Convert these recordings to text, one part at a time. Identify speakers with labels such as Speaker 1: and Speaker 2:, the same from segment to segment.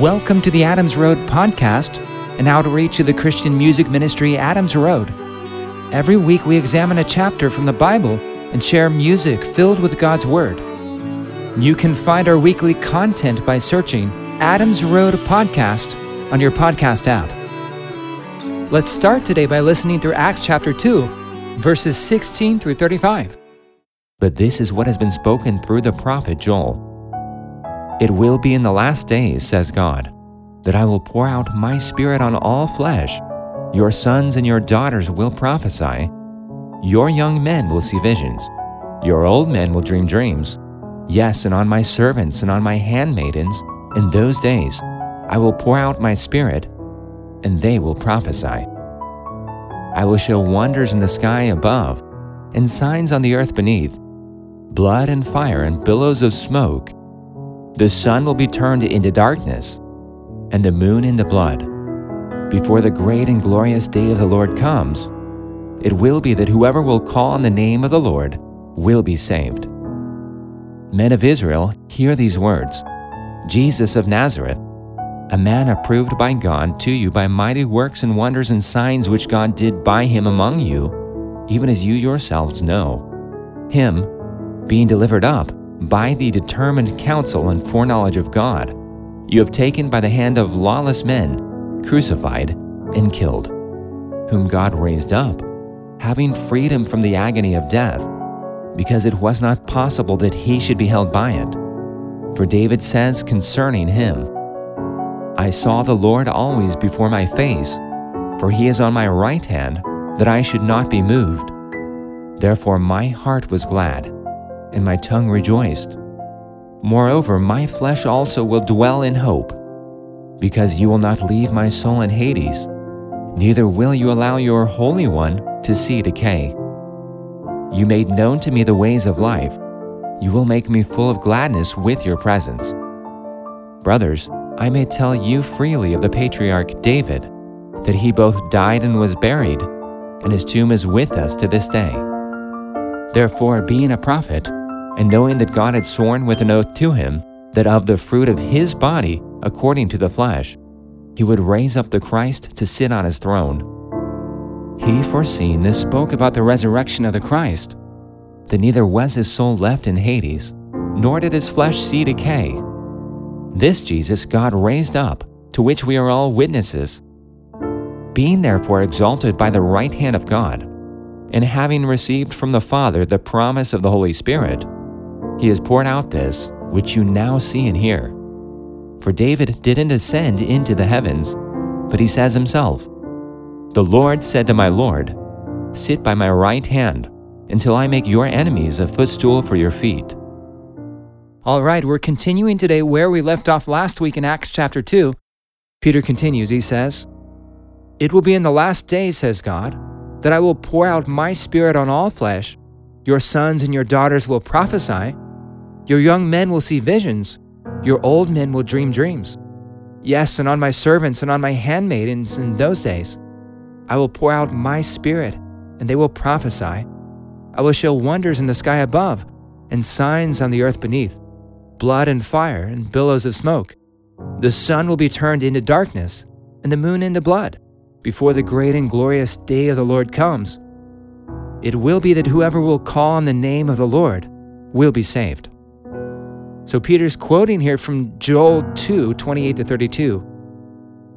Speaker 1: Welcome to the Adams Road podcast, an outreach of the Christian music ministry Adams Road. Every week we examine a chapter from the Bible and share music filled with God's Word. You can find our weekly content by searching Adams Road Podcast on your podcast app. Let's start today by listening through Acts chapter 2, verses 16 through 35. But this is what has been spoken through the prophet Joel. It will be in the last days, says God, that I will pour out my Spirit on all flesh. Your sons and your daughters will prophesy. Your young men will see visions. Your old men will dream dreams. Yes, and on my servants and on my handmaidens, in those days, I will pour out my Spirit, and they will prophesy. I will show wonders in the sky above, and signs on the earth beneath blood and fire and billows of smoke. The sun will be turned into darkness, and the moon into blood. Before the great and glorious day of the Lord comes, it will be that whoever will call on the name of the Lord will be saved. Men of Israel, hear these words Jesus of Nazareth, a man approved by God to you by mighty works and wonders and signs which God did by him among you, even as you yourselves know. Him, being delivered up, by the determined counsel and foreknowledge of God, you have taken by the hand of lawless men, crucified, and killed, whom God raised up, having freed him from the agony of death, because it was not possible that he should be held by it. For David says concerning him, I saw the Lord always before my face, for he is on my right hand, that I should not be moved. Therefore my heart was glad and my tongue rejoiced. Moreover, my flesh also will dwell in hope, because you will not leave my soul in Hades, neither will you allow your Holy One to see decay. You made known to me the ways of life. You will make me full of gladness with your presence. Brothers, I may tell you freely of the patriarch David, that he both died and was buried, and his tomb is with us to this day. Therefore, being a prophet, and knowing that God had sworn with an oath to him that of the fruit of his body, according to the flesh, he would raise up the Christ to sit on his throne. He, foreseeing this, spoke about the resurrection of the Christ, that neither was his soul left in Hades, nor did his flesh see decay. This Jesus God raised up, to which we are all witnesses. Being therefore exalted by the right hand of God, and having received from the Father the promise of the Holy Spirit, he has poured out this, which you now see and hear. For David didn't ascend into the heavens, but he says himself, The Lord said to my Lord, Sit by my right hand until I make your enemies a footstool for your feet. All right, we're continuing today where we left off last week in Acts chapter 2. Peter continues, he says, It will be in the last days, says God, that I will pour out my spirit on all flesh. Your sons and your daughters will prophesy. Your young men will see visions, your old men will dream dreams. Yes, and on my servants and on my handmaidens in those days, I will pour out my spirit, and they will prophesy. I will show wonders in the sky above, and signs on the earth beneath blood and fire and billows of smoke. The sun will be turned into darkness, and the moon into blood, before the great and glorious day of the Lord comes. It will be that whoever will call on the name of the Lord will be saved. So Peter's quoting here from Joel 2 28 to 32.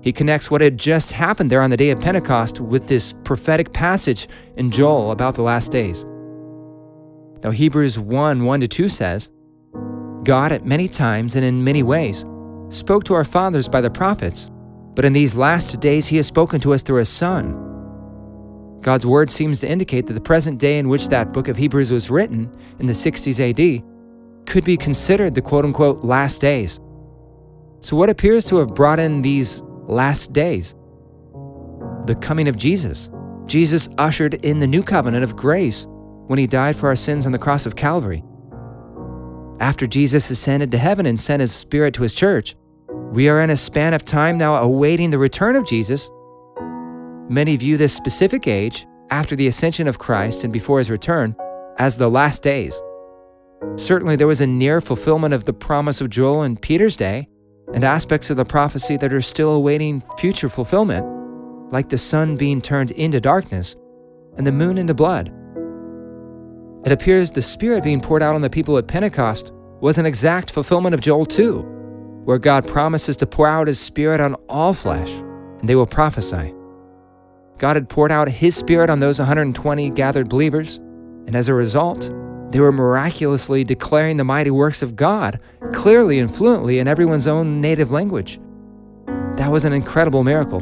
Speaker 1: He connects what had just happened there on the day of Pentecost with this prophetic passage in Joel about the last days. Now, Hebrews 1 1 to 2 says, God at many times and in many ways spoke to our fathers by the prophets, but in these last days he has spoken to us through his Son. God's word seems to indicate that the present day in which that book of Hebrews was written, in the 60s AD, could be considered the quote unquote last days. So, what appears to have brought in these last days? The coming of Jesus. Jesus ushered in the new covenant of grace when he died for our sins on the cross of Calvary. After Jesus ascended to heaven and sent his Spirit to his church, we are in a span of time now awaiting the return of Jesus. Many view this specific age, after the ascension of Christ and before his return, as the last days. Certainly, there was a near fulfillment of the promise of Joel in Peter's day, and aspects of the prophecy that are still awaiting future fulfillment, like the sun being turned into darkness and the moon into blood. It appears the Spirit being poured out on the people at Pentecost was an exact fulfillment of Joel 2, where God promises to pour out His Spirit on all flesh, and they will prophesy. God had poured out His Spirit on those 120 gathered believers, and as a result, they were miraculously declaring the mighty works of God clearly and fluently in everyone's own native language. That was an incredible miracle,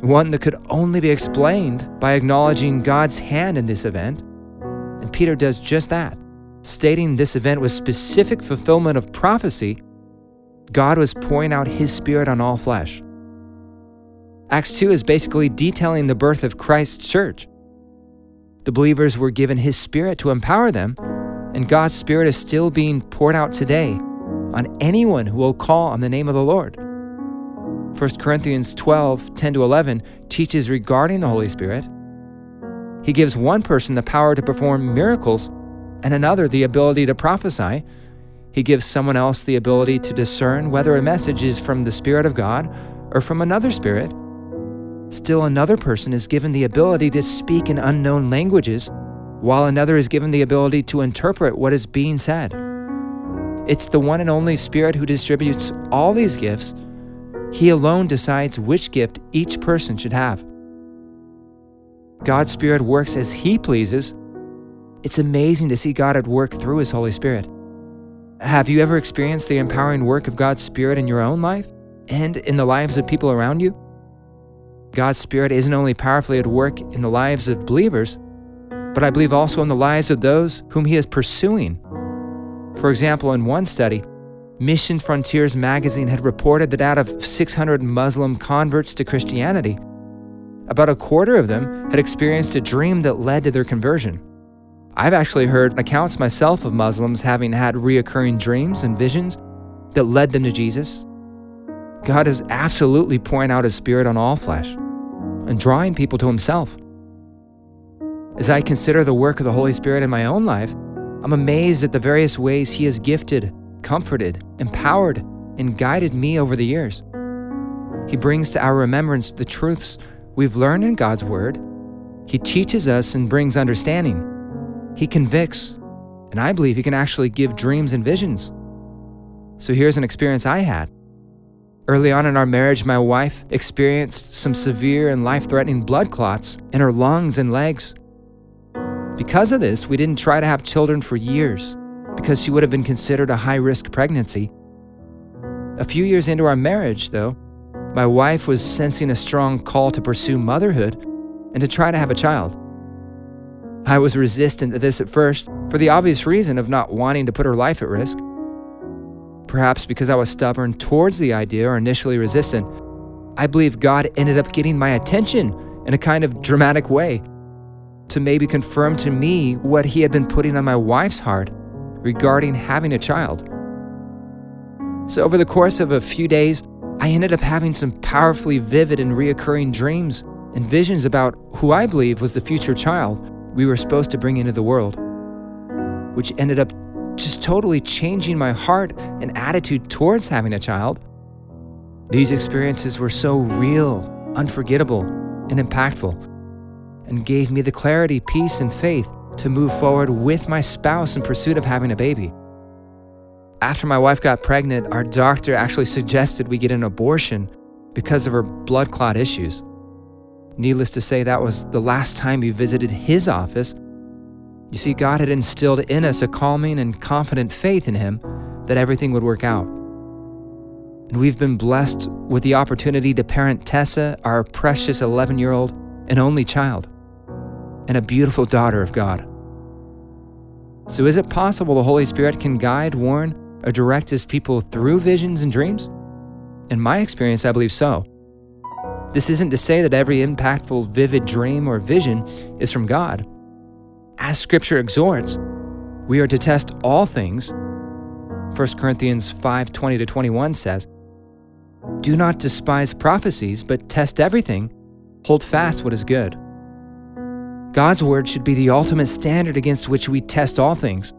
Speaker 1: one that could only be explained by acknowledging God's hand in this event. And Peter does just that, stating this event was specific fulfillment of prophecy. God was pouring out his spirit on all flesh. Acts 2 is basically detailing the birth of Christ's church. The believers were given His Spirit to empower them, and God's Spirit is still being poured out today on anyone who will call on the name of the Lord. 1 Corinthians 12 10 to 11 teaches regarding the Holy Spirit. He gives one person the power to perform miracles and another the ability to prophesy. He gives someone else the ability to discern whether a message is from the Spirit of God or from another spirit Still, another person is given the ability to speak in unknown languages, while another is given the ability to interpret what is being said. It's the one and only Spirit who distributes all these gifts. He alone decides which gift each person should have. God's Spirit works as He pleases. It's amazing to see God at work through His Holy Spirit. Have you ever experienced the empowering work of God's Spirit in your own life and in the lives of people around you? God's Spirit isn't only powerfully at work in the lives of believers, but I believe also in the lives of those whom He is pursuing. For example, in one study, Mission Frontiers magazine had reported that out of 600 Muslim converts to Christianity, about a quarter of them had experienced a dream that led to their conversion. I've actually heard accounts myself of Muslims having had reoccurring dreams and visions that led them to Jesus God is absolutely pouring out His Spirit on all flesh and drawing people to Himself. As I consider the work of the Holy Spirit in my own life, I'm amazed at the various ways He has gifted, comforted, empowered, and guided me over the years. He brings to our remembrance the truths we've learned in God's Word. He teaches us and brings understanding. He convicts, and I believe He can actually give dreams and visions. So here's an experience I had. Early on in our marriage, my wife experienced some severe and life threatening blood clots in her lungs and legs. Because of this, we didn't try to have children for years because she would have been considered a high risk pregnancy. A few years into our marriage, though, my wife was sensing a strong call to pursue motherhood and to try to have a child. I was resistant to this at first for the obvious reason of not wanting to put her life at risk. Perhaps because I was stubborn towards the idea or initially resistant, I believe God ended up getting my attention in a kind of dramatic way to maybe confirm to me what He had been putting on my wife's heart regarding having a child. So, over the course of a few days, I ended up having some powerfully vivid and reoccurring dreams and visions about who I believe was the future child we were supposed to bring into the world, which ended up just totally changing my heart and attitude towards having a child. These experiences were so real, unforgettable, and impactful, and gave me the clarity, peace, and faith to move forward with my spouse in pursuit of having a baby. After my wife got pregnant, our doctor actually suggested we get an abortion because of her blood clot issues. Needless to say, that was the last time we visited his office you see, God had instilled in us a calming and confident faith in Him that everything would work out. And we've been blessed with the opportunity to parent Tessa, our precious 11 year old and only child, and a beautiful daughter of God. So, is it possible the Holy Spirit can guide, warn, or direct His people through visions and dreams? In my experience, I believe so. This isn't to say that every impactful, vivid dream or vision is from God as Scripture exhorts, we are to test all things. 1 Corinthians 5 20 to 21 says, Do not despise prophecies, but test everything. Hold fast what is good. God's word should be the ultimate standard against which we test all things.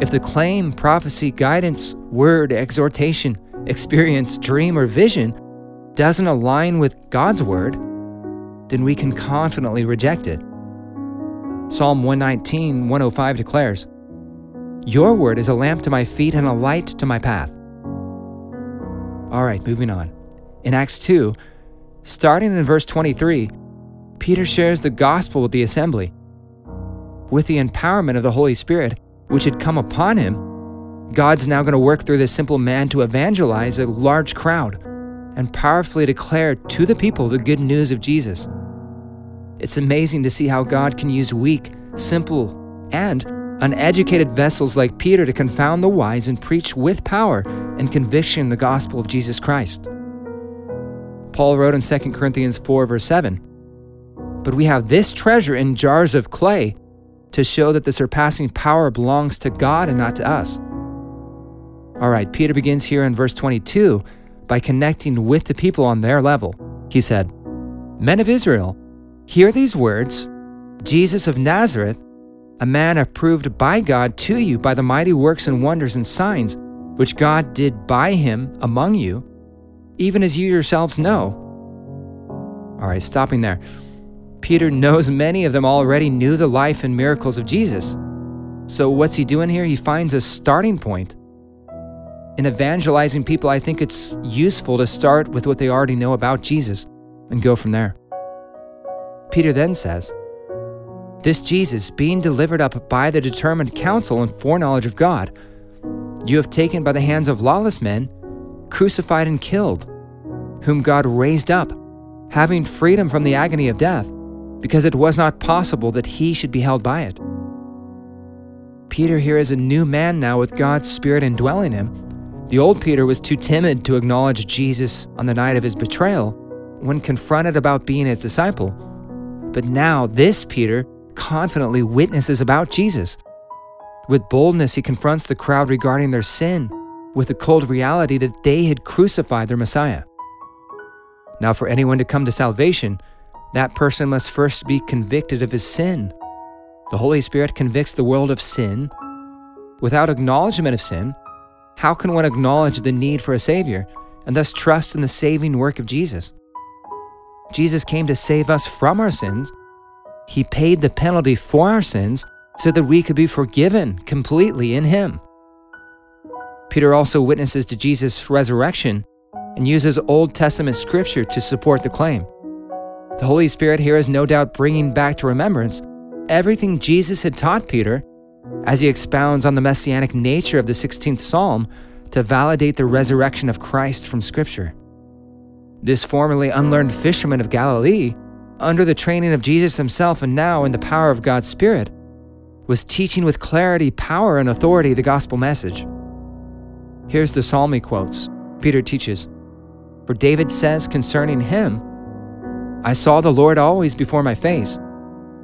Speaker 1: If the claim, prophecy, guidance, word, exhortation experience, dream, or vision doesn't align with God's word, then we can confidently reject it. Psalm 119, 105 declares, Your word is a lamp to my feet and a light to my path. All right, moving on. In Acts 2, starting in verse 23, Peter shares the gospel with the assembly. With the empowerment of the Holy Spirit, which had come upon him, God's now going to work through this simple man to evangelize a large crowd and powerfully declare to the people the good news of Jesus. It's amazing to see how God can use weak, simple, and uneducated vessels like Peter to confound the wise and preach with power and conviction the gospel of Jesus Christ. Paul wrote in 2 Corinthians 4, verse 7 But we have this treasure in jars of clay to show that the surpassing power belongs to God and not to us. All right, Peter begins here in verse 22 by connecting with the people on their level. He said, Men of Israel, hear these words Jesus of Nazareth, a man approved by God to you by the mighty works and wonders and signs which God did by him among you, even as you yourselves know. All right, stopping there. Peter knows many of them already knew the life and miracles of Jesus. So, what's he doing here? He finds a starting point. In evangelizing people, I think it's useful to start with what they already know about Jesus and go from there. Peter then says, This Jesus, being delivered up by the determined counsel and foreknowledge of God, you have taken by the hands of lawless men, crucified and killed, whom God raised up, having freedom from the agony of death because it was not possible that he should be held by it. Peter here is a new man now with God's Spirit indwelling him. The old Peter was too timid to acknowledge Jesus on the night of his betrayal when confronted about being his disciple. But now, this Peter confidently witnesses about Jesus. With boldness, he confronts the crowd regarding their sin with the cold reality that they had crucified their Messiah. Now, for anyone to come to salvation, that person must first be convicted of his sin. The Holy Spirit convicts the world of sin. Without acknowledgement of sin, how can one acknowledge the need for a Savior and thus trust in the saving work of Jesus? Jesus came to save us from our sins. He paid the penalty for our sins so that we could be forgiven completely in Him. Peter also witnesses to Jesus' resurrection and uses Old Testament scripture to support the claim. The Holy Spirit here is no doubt bringing back to remembrance everything Jesus had taught Peter as he expounds on the messianic nature of the 16th Psalm to validate the resurrection of Christ from Scripture. This formerly unlearned fisherman of Galilee, under the training of Jesus himself and now in the power of God's Spirit, was teaching with clarity, power, and authority the gospel message. Here's the psalm he quotes Peter teaches For David says concerning him, I saw the Lord always before my face,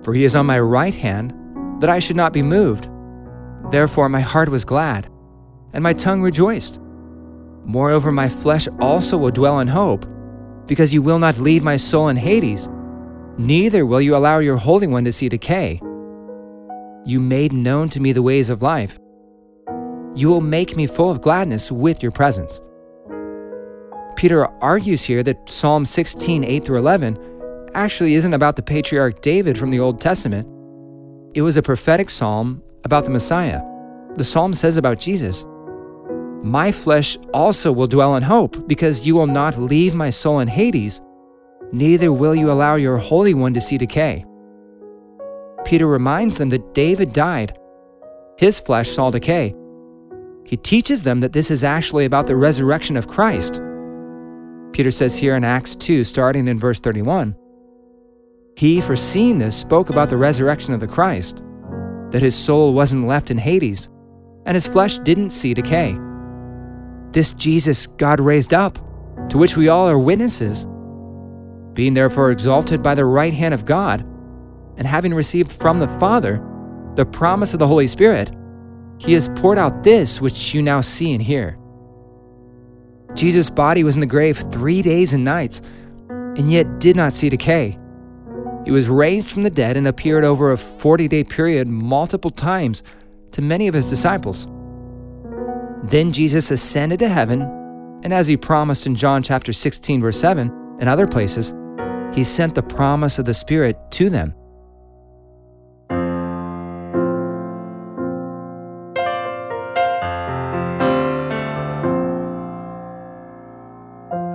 Speaker 1: for he is on my right hand, that I should not be moved. Therefore my heart was glad, and my tongue rejoiced. Moreover, my flesh also will dwell in hope, because you will not leave my soul in Hades, neither will you allow your Holy One to see decay. You made known to me the ways of life. You will make me full of gladness with your presence. Peter argues here that Psalm 16, 8 through 11 actually isn't about the patriarch David from the Old Testament. It was a prophetic psalm about the Messiah. The psalm says about Jesus, My flesh also will dwell in hope, because you will not leave my soul in Hades, neither will you allow your Holy One to see decay. Peter reminds them that David died. His flesh saw decay. He teaches them that this is actually about the resurrection of Christ. Peter says here in Acts 2, starting in verse 31 he, foreseeing this, spoke about the resurrection of the Christ, that his soul wasn't left in Hades, and his flesh didn't see decay. This Jesus God raised up, to which we all are witnesses. Being therefore exalted by the right hand of God, and having received from the Father the promise of the Holy Spirit, he has poured out this which you now see and hear. Jesus' body was in the grave three days and nights, and yet did not see decay. He was raised from the dead and appeared over a 40 day period multiple times to many of his disciples. Then Jesus ascended to heaven And as he promised in John chapter 16 verse 7 and other places, he sent the promise of the Spirit to them.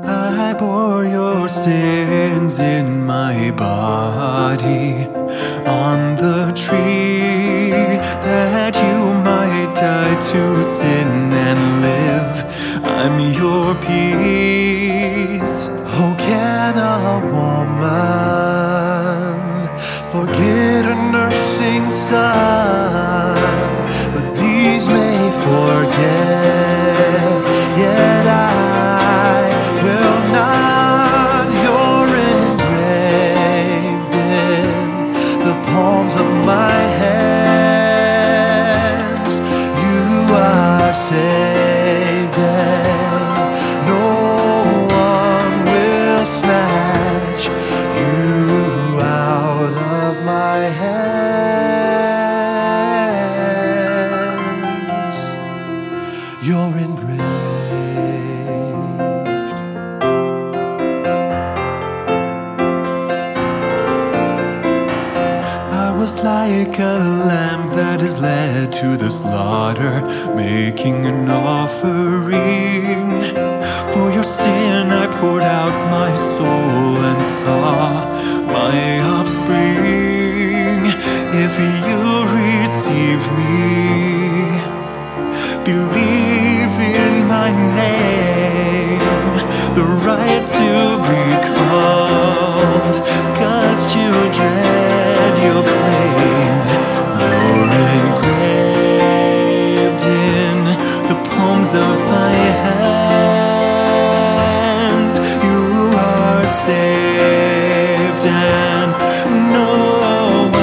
Speaker 2: I bore your sins in my body slaughter, making an offering. For your sin, I poured out my soul and saw my offspring. If you receive me, believe in my name, the right to be called of my hands. You are saved, and no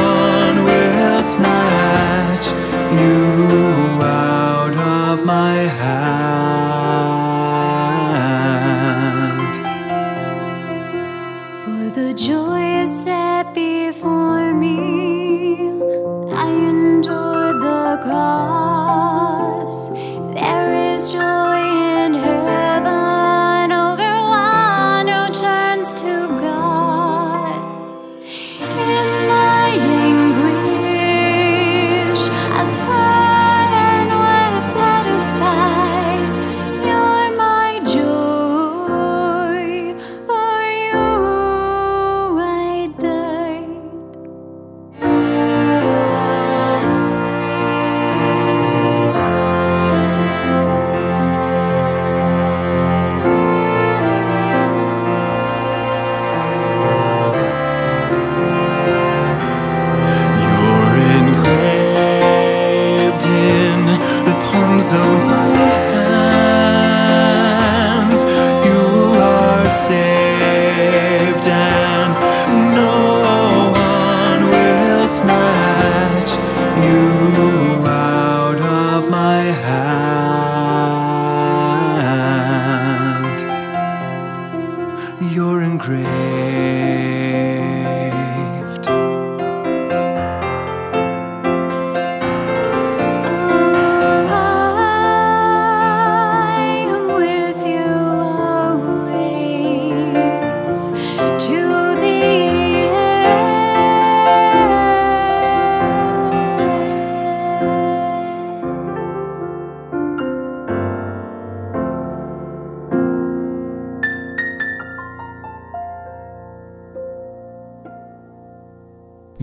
Speaker 2: one will snatch you out of my hand.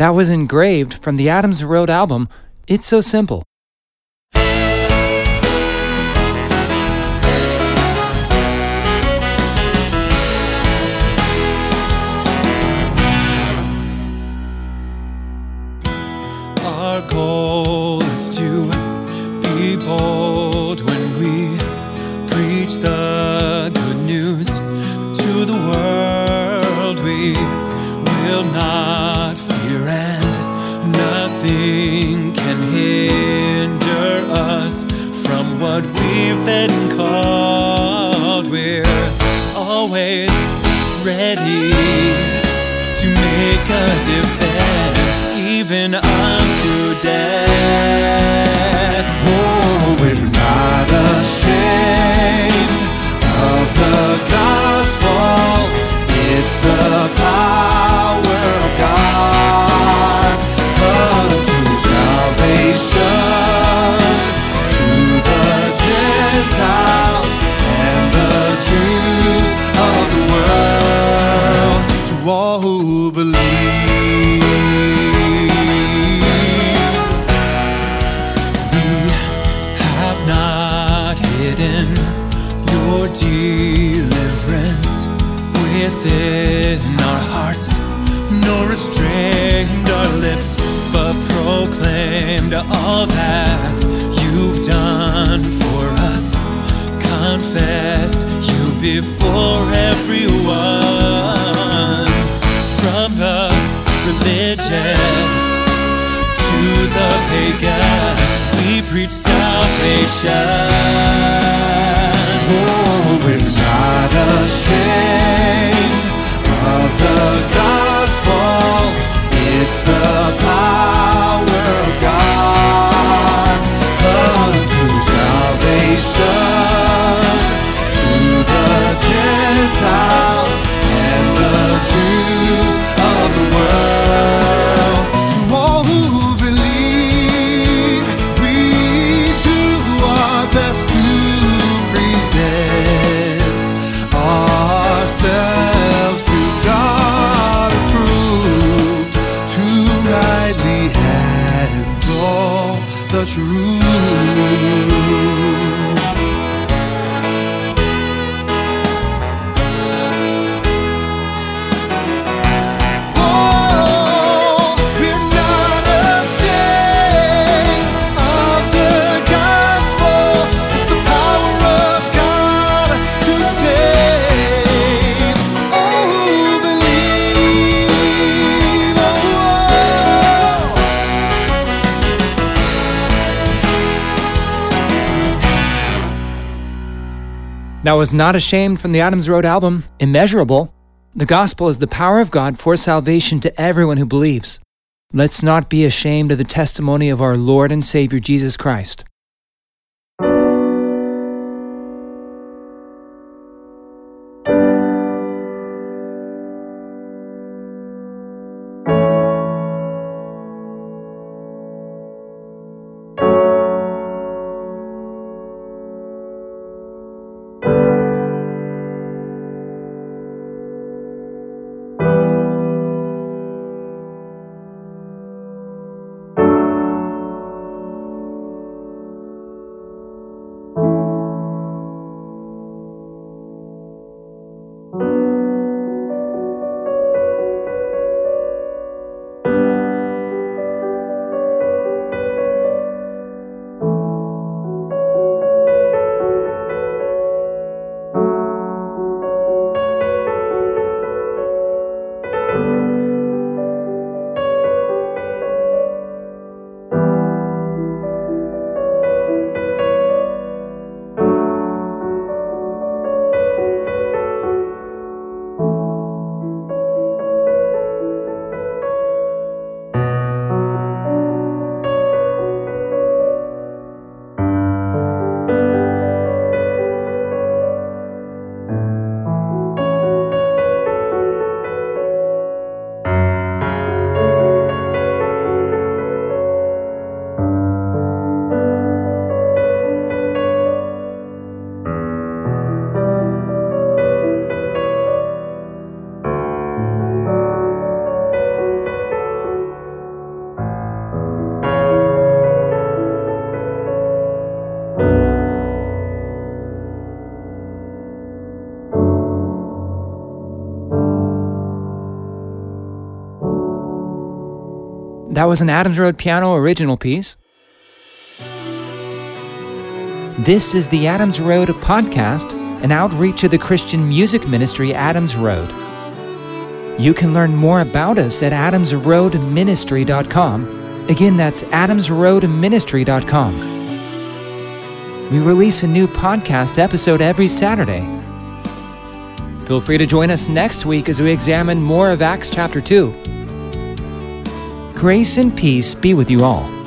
Speaker 1: That was engraved from the Adams Road album, It's So Simple.
Speaker 2: Our goal is to be bold when we preach the good news to the world. We will not fear, and nothing can hinder us from what we've been called. We're always ready to make a defense, even unto death. Oh, we're not ashamed of the gospel. Proclaimed all that you've done for us. Confessed you before everyone, from the religious to the pagan, we preach salvation. Oh, we're not ashamed
Speaker 1: That was Not Ashamed from the Adams Road album, Immeasurable. The gospel is the power of God for salvation to everyone who believes. Let's not be ashamed of the testimony of our Lord and Savior Jesus Christ. That was an Adams Road Piano original piece. This is the Adams Road podcast, an outreach of the Christian music ministry Adams Road. You can learn more about us at adamsroadministry.com. Again, that's adamsroadministry.com. We release a new podcast episode every Saturday. Feel free to join us next week as we examine more of Acts chapter 2. Grace and peace be with you all.